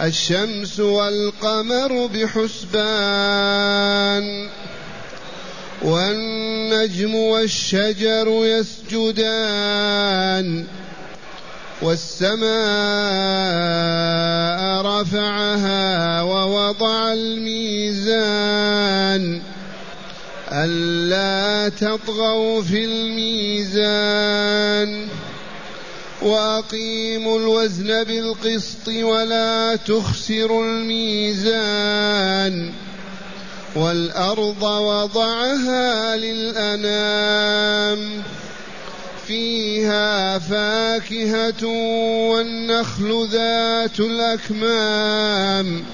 الشمس والقمر بحسبان والنجم والشجر يسجدان والسماء رفعها ووضع الميزان ألا تطغوا في الميزان وأقيموا الوزن بالقسط ولا تخسروا الميزان والأرض وضعها للأنام فيها فاكهة والنخل ذات الأكمام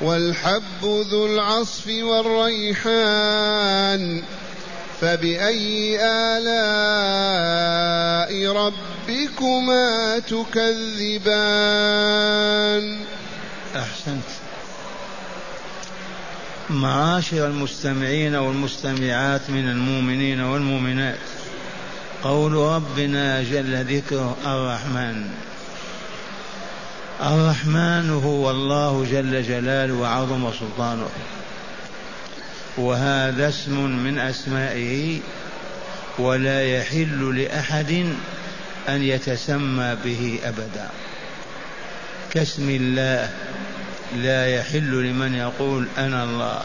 والحب ذو العصف والريحان فبأي آلاء ربكما تكذبان أحسنت. معاشر المستمعين والمستمعات من المؤمنين والمؤمنات قول ربنا جل ذكره الرحمن. الرحمن هو الله جل جلاله وعظم سلطانه. وهذا اسم من أسمائه ولا يحل لأحد أن يتسمى به أبدا. كاسم الله لا يحل لمن يقول أنا الله.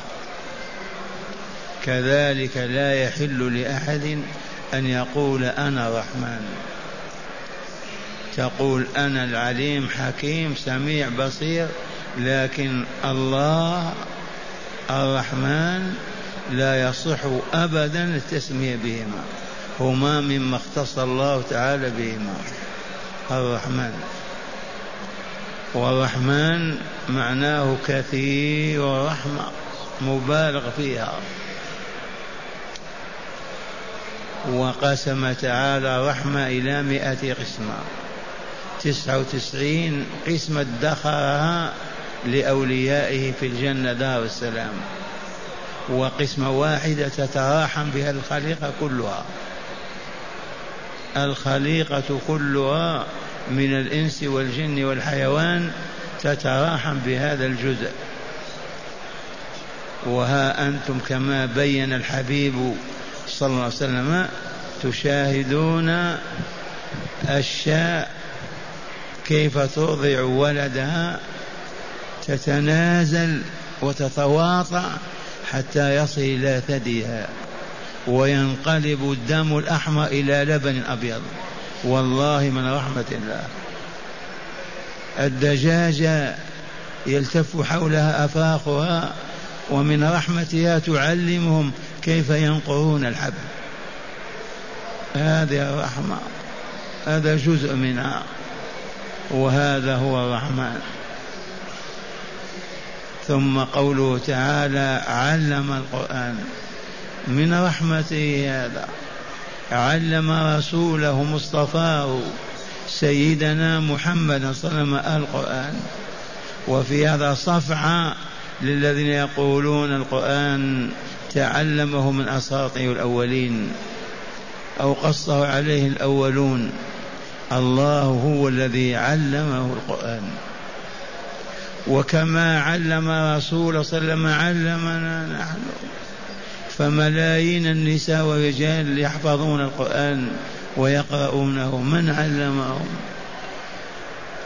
كذلك لا يحل لأحد أن يقول أنا الرحمن تقول أنا العليم حكيم سميع بصير لكن الله الرحمن لا يصح ابدا التسمية بهما هما مما اختص الله تعالى بهما. الرحمن. والرحمن معناه كثير رحمه مبالغ فيها. وقسم تعالى رحمة إلى مئة قسمة. تسعة وتسعين قسمة ادخرها لأوليائه في الجنة دار السلام. وقسمة واحدة تتراحم بها الخليقة كلها. الخليقة كلها من الإنس والجن والحيوان تتراحم بهذا الجزء. وها أنتم كما بين الحبيب صلى الله عليه وسلم تشاهدون الشاء كيف ترضع ولدها تتنازل وتتواطأ حتى يصل إلى ثديها. وينقلب الدم الأحمر إلى لبن أبيض. والله من رحمة الله. الدجاجة يلتف حولها أفاقها ومن رحمتها تعلمهم كيف ينقرون الحب. هذه الرحمة. هذا جزء منها. وهذا هو الرحمن. ثم قوله تعالى علم القرآن من رحمته هذا. علم رسوله مصطفاه سيدنا محمد صلى الله عليه وسلم القرآن. وفي هذا صفعة للذين يقولون القرآن تعلمه من أساطير الأولين أو قصه عليه الأولون. الله هو الذي علمه القرآن. وكما علم رسول صلى الله عليه وسلم علمنا نحن. فملايين النساء والرجال يحفظون القرآن ويقرؤونه. من علمهم؟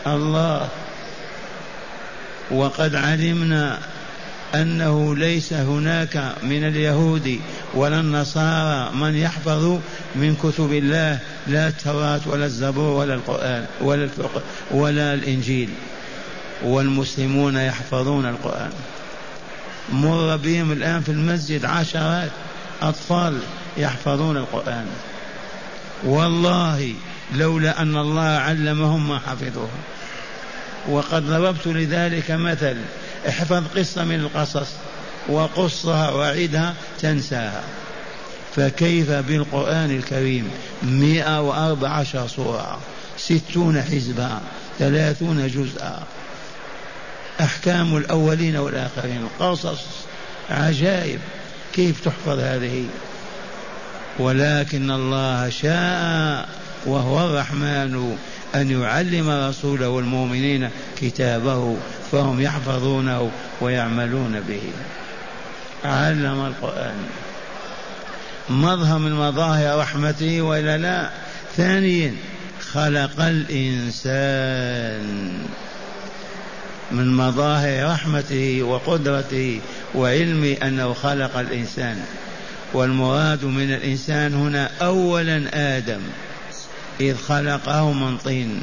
الله. وقد علمنا أنه ليس هناك من اليهود ولا النصارى من يحفظ من كتب الله لا التوراة ولا الزبور ولا القرآن ولا الفقه ولا الإنجيل. والمسلمون يحفظون القرآن. مر بهم الآن في المسجد عشرات أطفال يحفظون القرآن. والله لولا أن الله علمهم ما حفظوه. وقد ضربت لذلك مثل. احفظ قصة من القصص وقصها وعدها تنساها. فكيف بالقرآن الكريم؟ مئة وأربع عشر سورة. ستون حزبا. ثلاثون جزءا. أحكام الأولين والآخرين. قصص عجائب كيف تحفظ هذه. ولكن الله شاء وهو الرحمن أن يعلم رسوله والمؤمنين كتابه فهم يحفظونه ويعملون به. علم القرآن. مظهر من مظاهر رحمته وإلا لا؟ ثانيا خلق الإنسان. من مظاهر رحمته وقدرته وعلمه أنه خلق الإنسان. والمراد من الإنسان هنا أولا آدم إذ خلقه من طين.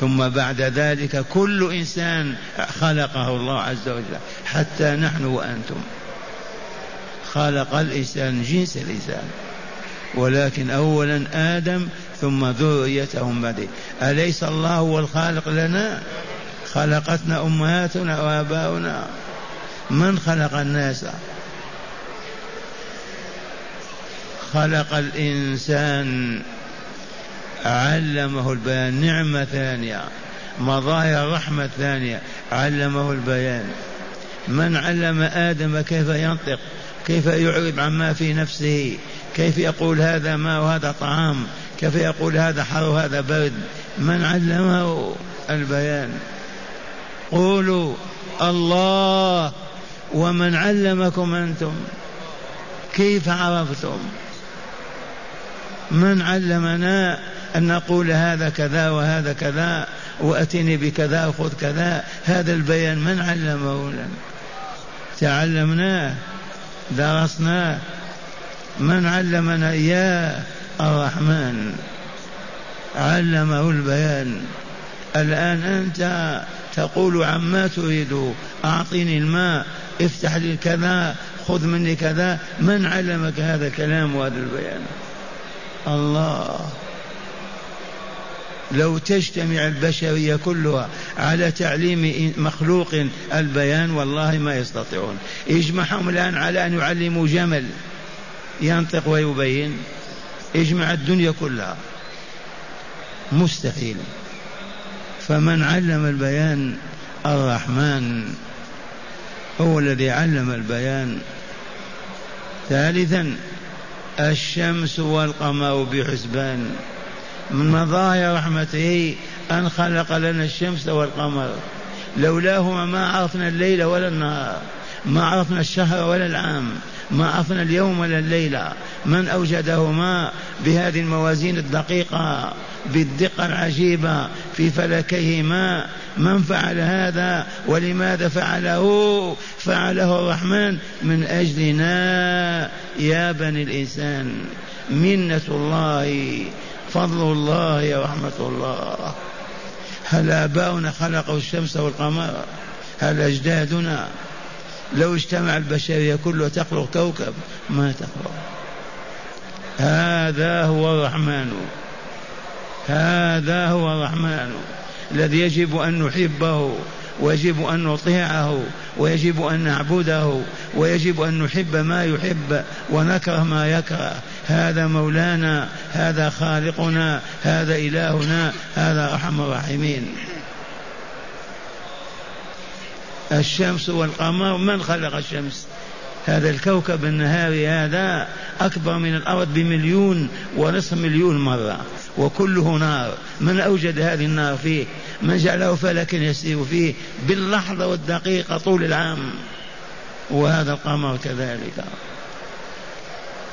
ثم بعد ذلك كل إنسان خلقه الله عز وجل حتى نحن وأنتم. خلق الإنسان جنس الإنسان ولكن أولا آدم ثم ذريتهم بعد أليس الله هو الخالق لنا؟ خلقتنا أمهاتنا وآباؤنا. من خلق الناس؟ خلق الإنسان. علمه البيان. نعمة ثانية. مظاهر رحمة ثانية. علمه البيان. من علم آدم كيف ينطق؟ كيف يعرب عما في نفسه؟ كيف يقول هذا ماء وهذا طعام؟ كيف يقول هذا حر وهذا برد؟ من علمه البيان. قولوا الله ومن علمكم أنتم كيف عرفتم؟ من علمنا أن نقول هذا كذا وهذا كذا وأتني بكذا وخذ كذا؟ هذا البيان من علمه لنا؟ تعلمناه درسناه من علمنا إياه؟ الرحمن. علمه البيان. الآن أنت تقول عما تريد. أعطني الماء افتح لي كذا خذ مني كذا. من علمك هذا الكلام وهذا البيان؟ الله. لو تجتمع البشرية كلها على تعليم مخلوق البيان والله ما يستطيعون. اجمعهم الآن على أن يعلموا جمل ينطق ويبين. اجمع الدنيا كلها. مستحيل. فمن علم البيان الرحمن هو الذي علم البيان. ثالثا الشمس والقمر بحسبان. من مظاهر رحمته أن خلق لنا الشمس والقمر. لولاهما ما عرفنا الليل ولا النهار ما عرفنا الشهر ولا العام. ما عرفنا اليوم ولا الليلة من أوجدهما بهذه الموازين الدقيقة بالدقة العجيبة في فلكيهما من فعل هذا ولماذا فعله؟ فعله الرحمن من أجلنا. يا بني الإنسان منة الله فضل الله ورحمة الله. هل آباؤنا خلقوا الشمس والقمر؟ هل أجدادنا لو اجتمع البشرية كلها تخلق كوكب ما تخلق. هذا هو الرحمن. هذا هو الرحمن. الذي يجب أن نحبه ويجب أن نطيعه ويجب أن نعبده ويجب أن نحب ما يحب ونكره ما يكره. هذا مولانا هذا خالقنا هذا إلهنا هذا أرحم الراحمين. الشمس والقمر من خلق الشمس؟ هذا الكوكب النهاري هذا أكبر من الأرض بمليون ونصف مليون مرة وكله نار. من أوجد هذه النار فيه؟ من جعله فلكا يسير فيه باللحظة والدقيقة طول العام. وهذا القمر كذلك.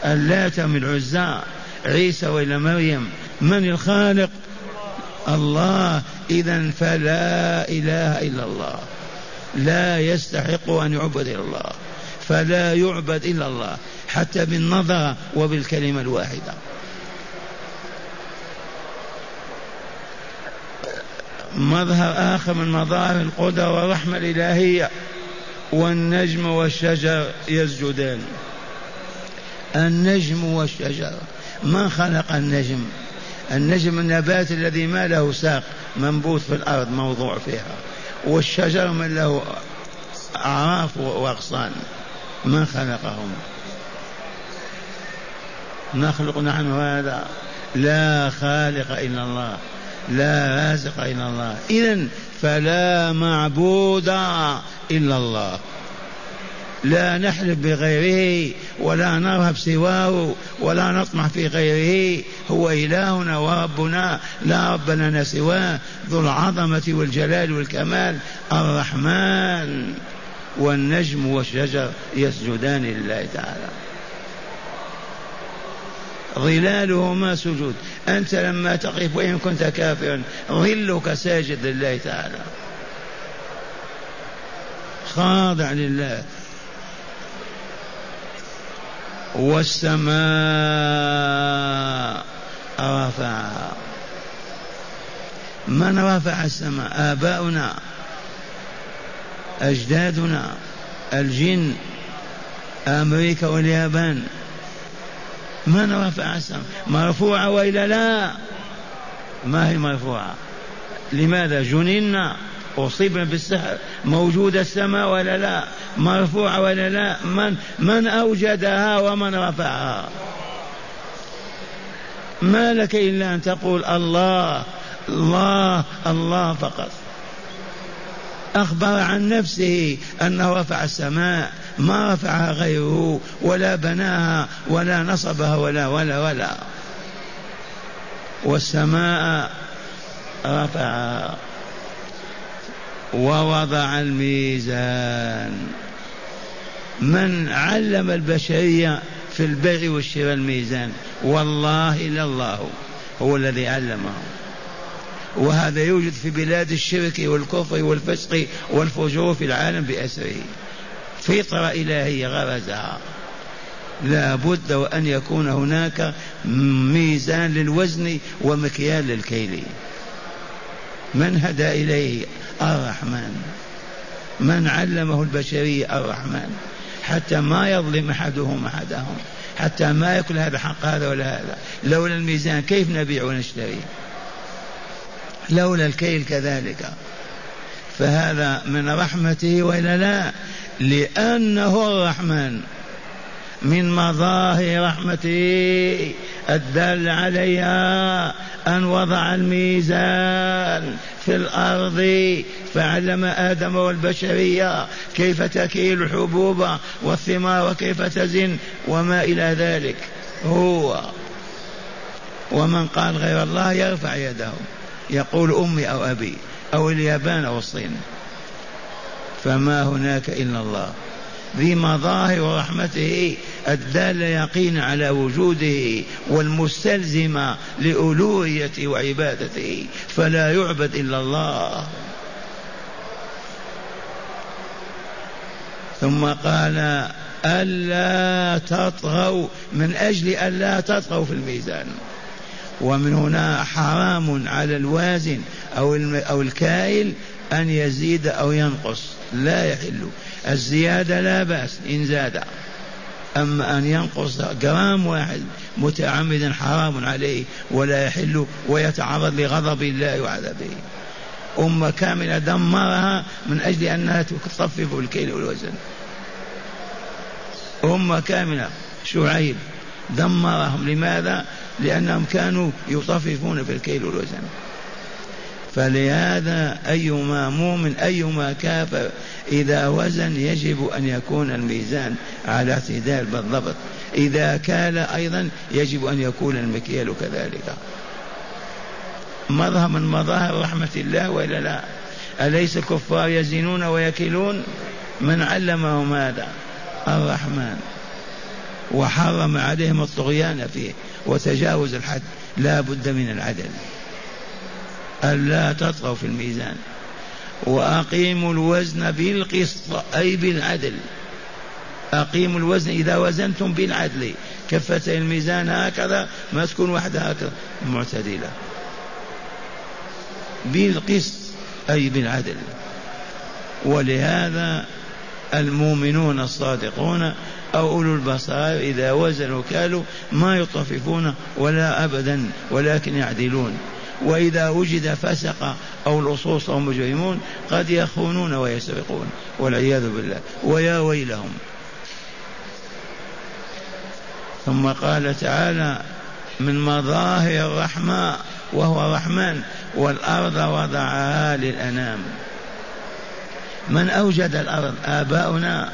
اللات من العزى عيسى وإلى مريم. من الخالق؟ الله. إذا فلا إله إلا الله. لا يستحق أن يعبد إلا الله فلا يعبد إلا الله حتى بالنظر وبالكلمة الواحدة. مظهر آخر من مظاهر القدرة والرحمة الإلهية والنجم والشجر يسجدان. النجم والشجر من خلق النجم؟ النجم النبات الذي ما له ساق منبوت في الأرض موضوع فيها. والشجر من له أعراف وأغصان. من خلقهم. نخلق نحن هذا؟ لا خالق إلا الله. لا رازق إلا الله. إذا فلا معبود إلا الله. لا نحلف بغيره ولا نرهب سواه ولا نطمع في غيره. هو إلهنا وربنا لا رب لنا سواه. ذو العظمة والجلال والكمال الرحمن والنجم والشجر يسجدان لله تعالى. ظلالهما سجود. أنت لما تقف وإن كنت كافرا ظلك ساجد لله تعالى. خاضع لله. والسماء رفعها من رفع السماء؟ آباؤنا أجدادنا الجن أمريكا واليابان. من رفع السماء؟ مرفوعة وإلا لا؟ ما هي مرفوعة؟ لماذا؟ جننا أصيبنا بالسحر موجودة السماء ولا لا؟ مرفوعة ولا لا؟ من من أوجدها ومن رفعها؟ ما لك إلا أن تقول الله الله الله فقط. أخبر عن نفسه أنه رفع السماء ما رفعها غيره ولا بناها ولا نصبها ولا ولا ولا. والسماء رفعها. ووضع الميزان. من علم البشرية في البيع والشراء الميزان؟ والله إلا الله هو الذي علمه. وهذا يوجد في بلاد الشرك والكفر والفسق والفجور في العالم بأسره. فطرة إلهية غرزها. لا بد وأن يكون هناك ميزان للوزن ومكيال للكيل. من هدى إليه؟ الرحمن. من علمه البشرية؟ الرحمن. حتى ما يظلم أحدهم أحدهم. حتى ما يأكل هذا حق هذا ولا هذا. لولا الميزان كيف نبيع ونشتري؟ لولا الكيل كذلك. فهذا من رحمته وإلا لا؟ لأنه الرحمن. من مظاهر رحمته الدال عليها أن وضع الميزان في الأرض فعلم آدم والبشرية كيف تكيل الحبوب والثمار وكيف تزن وما إلى ذلك. هو ومن قال غير الله يرفع يده. يقول أمي أو أبي أو اليابان أو الصين. فما هناك إلا الله. ذي مظاهر رحمته الدالة يقينا على وجوده والمستلزمة لألوهيته وعبادته فلا يعبد إلا الله. ثم قال ألا تطغوا من أجل ألا تطغوا في الميزان. ومن هنا حرام على الوازن أو أو الكائل أن يزيد أو ينقص. لا يحل. الزيادة لا بأس إن زاد. أما أن ينقص جرام واحد متعمدا حرام عليه ولا يحل ويتعرض لغضب الله وعذابه. أمة كاملة دمرها من أجل أنها تطفف الكيل والوزن. أمة كاملة شعيب دمرهم. لماذا؟ لأنهم كانوا يطففون في الكيل والوزن. فلهذا أيما مؤمن أيما كافر إذا وزن يجب أن يكون الميزان على اعتدال بالضبط. إذا كال أيضا يجب أن يكون المكيال كذلك. مظهر من مظاهر رحمة الله وإلا لا؟ أليس الكفار يزنون ويكلون؟ من علمهم هذا؟ الرحمن. وحرم عليهم الطغيان فيه وتجاوز الحد. لا بد من العدل. ألا تطغوا في الميزان. وأقيموا الوزن بالقسط أي بالعدل. أقيموا الوزن إذا وزنتم بالعدل. كفتي الميزان هكذا ما تكون واحدة هكذا. معتدلة. بالقسط أي بالعدل. ولهذا المؤمنون الصادقون أو أولو البصائر إذا وزنوا كالوا ما يطففون ولا أبدا ولكن يعدلون. وإذا وجد فسق أو لصوص أو مجرمون قد يخونون ويسرقون والعياذ بالله. ويا ويلهم. ثم قال تعالى من مظاهر الرحمة وهو رحمن والأرض وضعها للأنام. من أوجد الأرض آباؤنا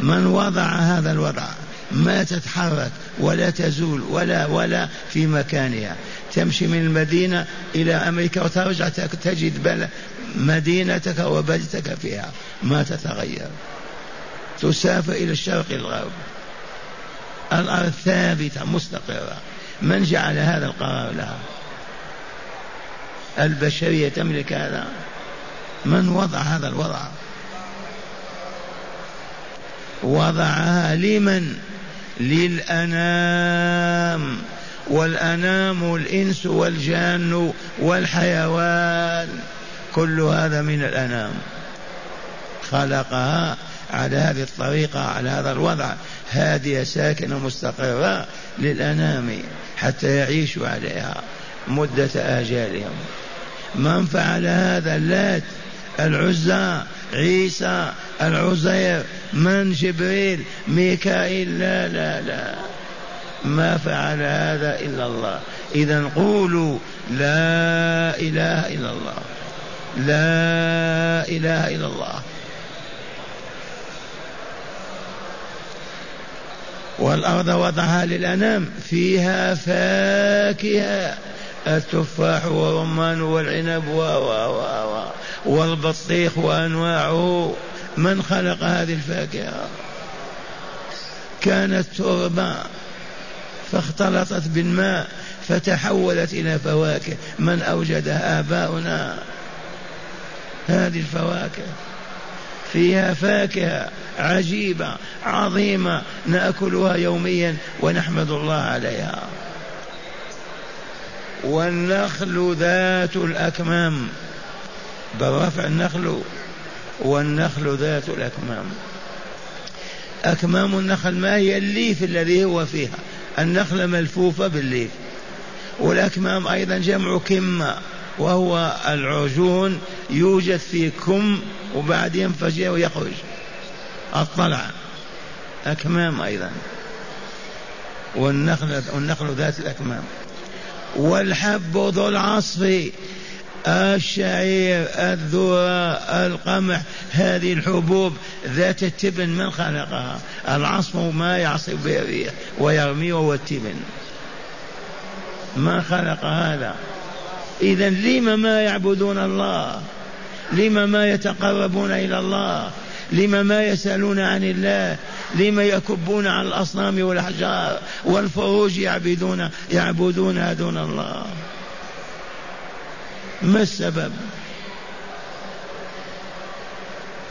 من وضع هذا الوضع؟ ما تتحرك ولا تزول ولا ولا في مكانها. تمشي من المدينة إلى أمريكا وترجع تجد بل مدينتك وبلدتك فيها. ما تتغير. تسافر إلى الشرق الغرب. الأرض ثابتة مستقرة. من جعل هذا القرار لها؟ البشرية تملك هذا. من وضع هذا الوضع؟ وضعها لمن؟ للأنام والأنام الإنس والجان والحيوان كل هذا من الأنام. خلقها على هذه الطريقة على هذا الوضع هادية ساكنة مستقرة للأنام حتى يعيشوا عليها مدة آجالهم. من فعل هذا اللات العزى عيسى العزير من جبريل ميكائيل لا لا لا. ما فعل هذا إلا الله. إذا قولوا لا إله إلا الله. لا إله إلا الله. والأرض وضعها للأنام فيها فاكهة. التفاح والرمان والعنب و و و والبطيخ وأنواعه من خلق هذه الفاكهة. كانت تربة فاختلطت بالماء فتحولت إلى فواكه. من أوجدها آباؤنا؟ هذه الفواكه. فيها فاكهة عجيبة عظيمة نأكلها يوميا ونحمد الله عليها. والنخل ذات الأكمام. بالرفع النخل والنخل ذات الأكمام. أكمام النخل ما هي؟ الليف الذي هو فيها. النخلة ملفوفة بالليف. والأكمام أيضا جمع كمة وهو العجون يوجد في كم وبعد ينفجر ويخرج. الطلع. أكمام أيضا. والنخل والنخل ذات الأكمام. والحب ذو العصف الشعير الذرة القمح هذه الحبوب ذات التبن من خلقها؟ العصف ما يعصف به الريح ويرمي وهو التبن. ما خلق هذا؟ إذا لم ما يعبدون الله؟ لم ما يتقربون إلى الله؟ لم ما يسألون عن الله؟ لم يكبون على الأصنام والأحجار والفروج يعبدون يعبدونها دون الله. ما السبب؟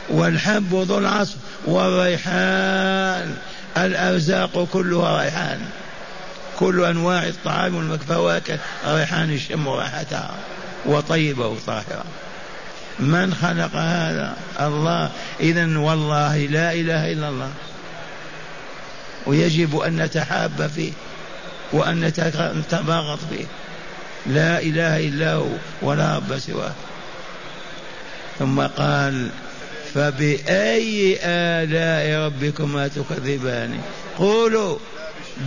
والحب ذو العصف والريحان. الأرزاق كلها ريحان. كل أنواع الطعام والفواكه ريحان يشم ريحتها وطيبة وطاهرة. من خلق هذا؟ الله. إذا والله لا إله إلا الله. ويجب أن نتحاب فيه وأن نتباغض فيه. لا إله إلا هو ولا رب سواه. ثم قال فبأي آلاء ربكما تكذبان؟ قولوا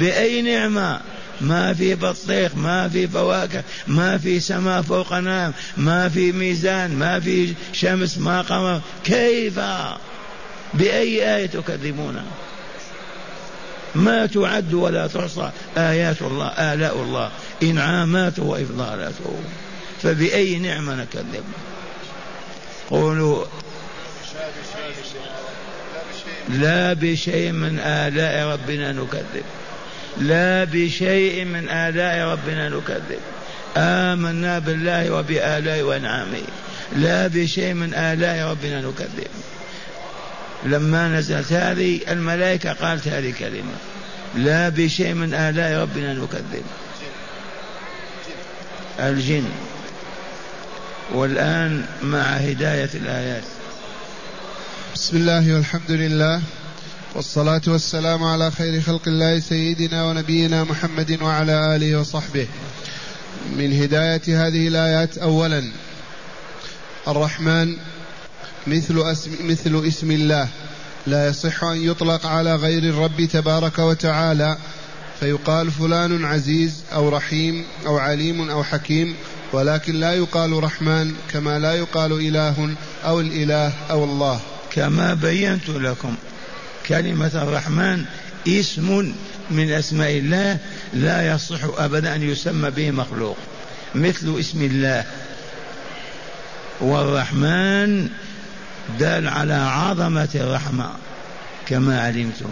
بأي نعمة؟ ما في بطيخ ما في فواكه ما في سماء فوق نام ما في ميزان ما في شمس ما قمر. كيف؟ بأي آية تكذبون؟ ما تعد ولا تحصى آيات الله آلاء الله. إنعاماته وإفضالاته فبأي نعمة نكذب؟ قولوا لا بشيء من آلاء ربنا نكذب. لا بشيء من آلاء ربنا نكذب. آمنا بالله وبآلاء وأنعامه لا بشيء من آلاء ربنا نكذب. لما نزلت هذه الملائكة قالت هذه الكلمة لا بشيء من آلاء ربنا نكذب الجن. والآن مع هداية الآيات. بسم الله والحمد لله. والصلاة والسلام على خير خلق الله سيدنا ونبينا محمد وعلى آله وصحبه. من هداية هذه الآيات أولا الرحمن مثل اسم, مثل اسم الله. لا يصح أن يطلق على غير الرب تبارك وتعالى. فيقال فلان عزيز أو رحيم أو عليم أو حكيم ولكن لا يقال رحمن كما لا يقال إله أو الإله أو الله. كما بينت لكم كلمة الرحمن اسم من أسماء الله لا يصح أبدا أن يسمى به مخلوق. مثل اسم الله. والرحمن دال على عظمة الرحمة كما علمتم.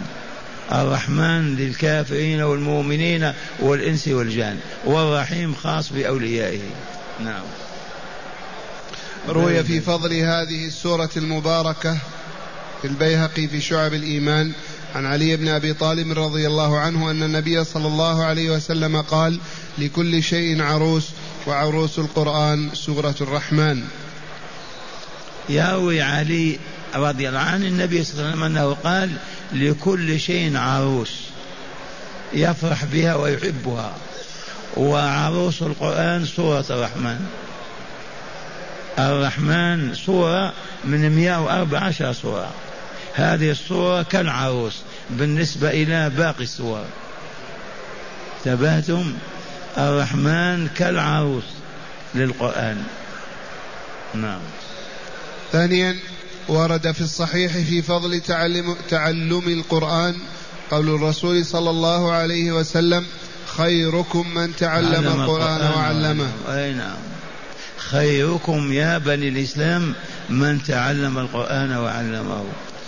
الرحمن للكافرين والمؤمنين والإنس والجان والرحيم خاص بأوليائه. نعم. روي في فضل هذه السورة المباركة في البيهقي في شعب الإيمان عن علي بن أبي طالب رضي الله عنه أن النبي صلى الله عليه وسلم قال لكل شيء عروس وعروس القرآن سورة الرحمن. يروي علي رضي الله عنه النبي صلى الله عليه وسلم أنه قال لكل شيء عروس يفرح بها ويحبها. وعروس القرآن سورة الرحمن. الرحمن سورة من 114 سورة. هذه الصورة كالعروس بالنسبة إلى باقي الصور تبهتم الرحمن كالعروس للقرآن. نعم. ثانيا ورد في الصحيح في فضل تعلم, تعلم القرآن قول الرسول صلى الله عليه وسلم خيركم من تعلم القرآن وعلمه. أي نعم. خيركم يا بني الإسلام من تعلم القرآن وعلمه.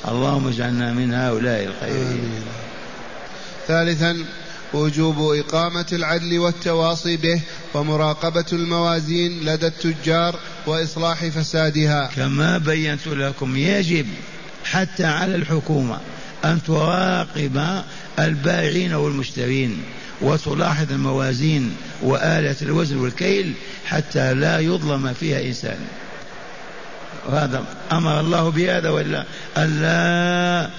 اللهم اجعلنا من هؤلاء الخيرين. ثالثا وجوب إقامة العدل والتواصي به ومراقبة الموازين لدى التجار وإصلاح فسادها. كما بينت لكم يجب حتى على الحكومة أن تراقب البائعين والمشترين وتلاحظ الموازين وآلة الوزن والكيل حتى لا يظلم فيها إنسان. وهذا أمر الله بهذا ولا ألا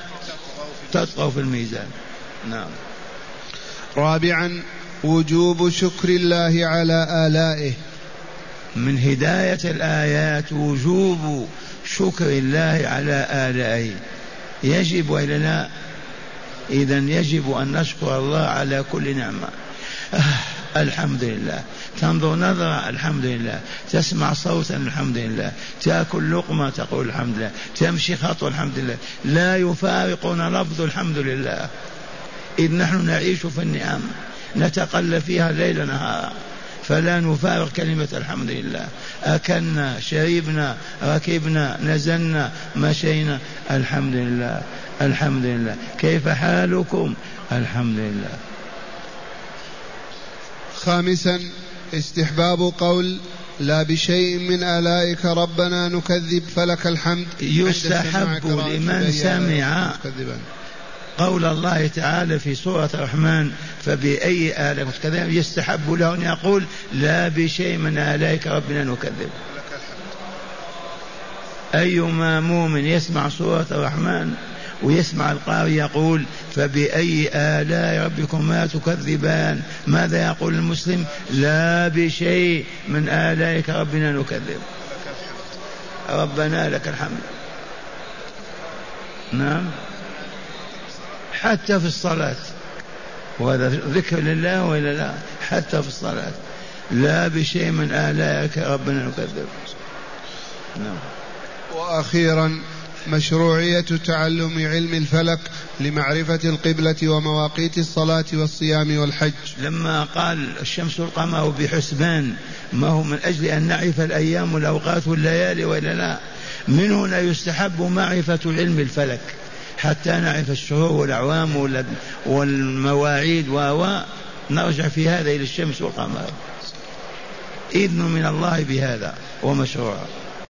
تطغوا في الميزان. نعم. رابعا وجوب شكر الله على آلائه. من هداية الآيات وجوب شكر الله على آلائه. يجب لا إذا يجب أن نشكر الله على كل نعمة. آه الحمد لله. تنظر نظرة الحمد لله. تسمع صوتا الحمد لله. تأكل لقمة تقول الحمد لله. تمشي خطوة الحمد لله. لا يفارقنا لفظ الحمد لله. إذ نحن نعيش في النعم نتقلب فيها ليل نهارا فلا نفارق كلمة الحمد لله. أكلنا شربنا ركبنا نزلنا مشينا. الحمد لله الحمد لله. كيف حالكم؟ الحمد لله. خامسا استحباب قول لا بشيء من آلائك ربنا نكذب فلك الحمد. يستحب لمن سمع. قول الله تعالى في سورة الرحمن فبأي آلاء تكذب يستحب له أن يقول لا بشيء من آلائك ربنا نكذب. أيما مؤمن يسمع سورة الرحمن ويسمع القارئ يقول فبأي آلاء ربكما تكذبان؟ ماذا يقول المسلم؟ لا بشيء من آلائك ربنا نكذب. ربنا لك الحمد. نعم. حتى في الصلاة. وهذا ذكر لله وإلا لا؟ حتى في الصلاة. لا بشيء من آلائك ربنا نكذب نعم. وأخيرا مشروعية تعلم علم الفلك لمعرفة القبلة ومواقيت الصلاة والصيام والحج. لما قال الشمس والقمر بحسبان ما هو من أجل أن نعرف الأيام والأوقات والليالي وإلا لا؟ من هنا يستحب معرفة علم الفلك. حتى نعرف الشهور والأعوام والمواعيد و نرجع في هذا إلى الشمس والقمر. إذن من الله بهذا ومشروع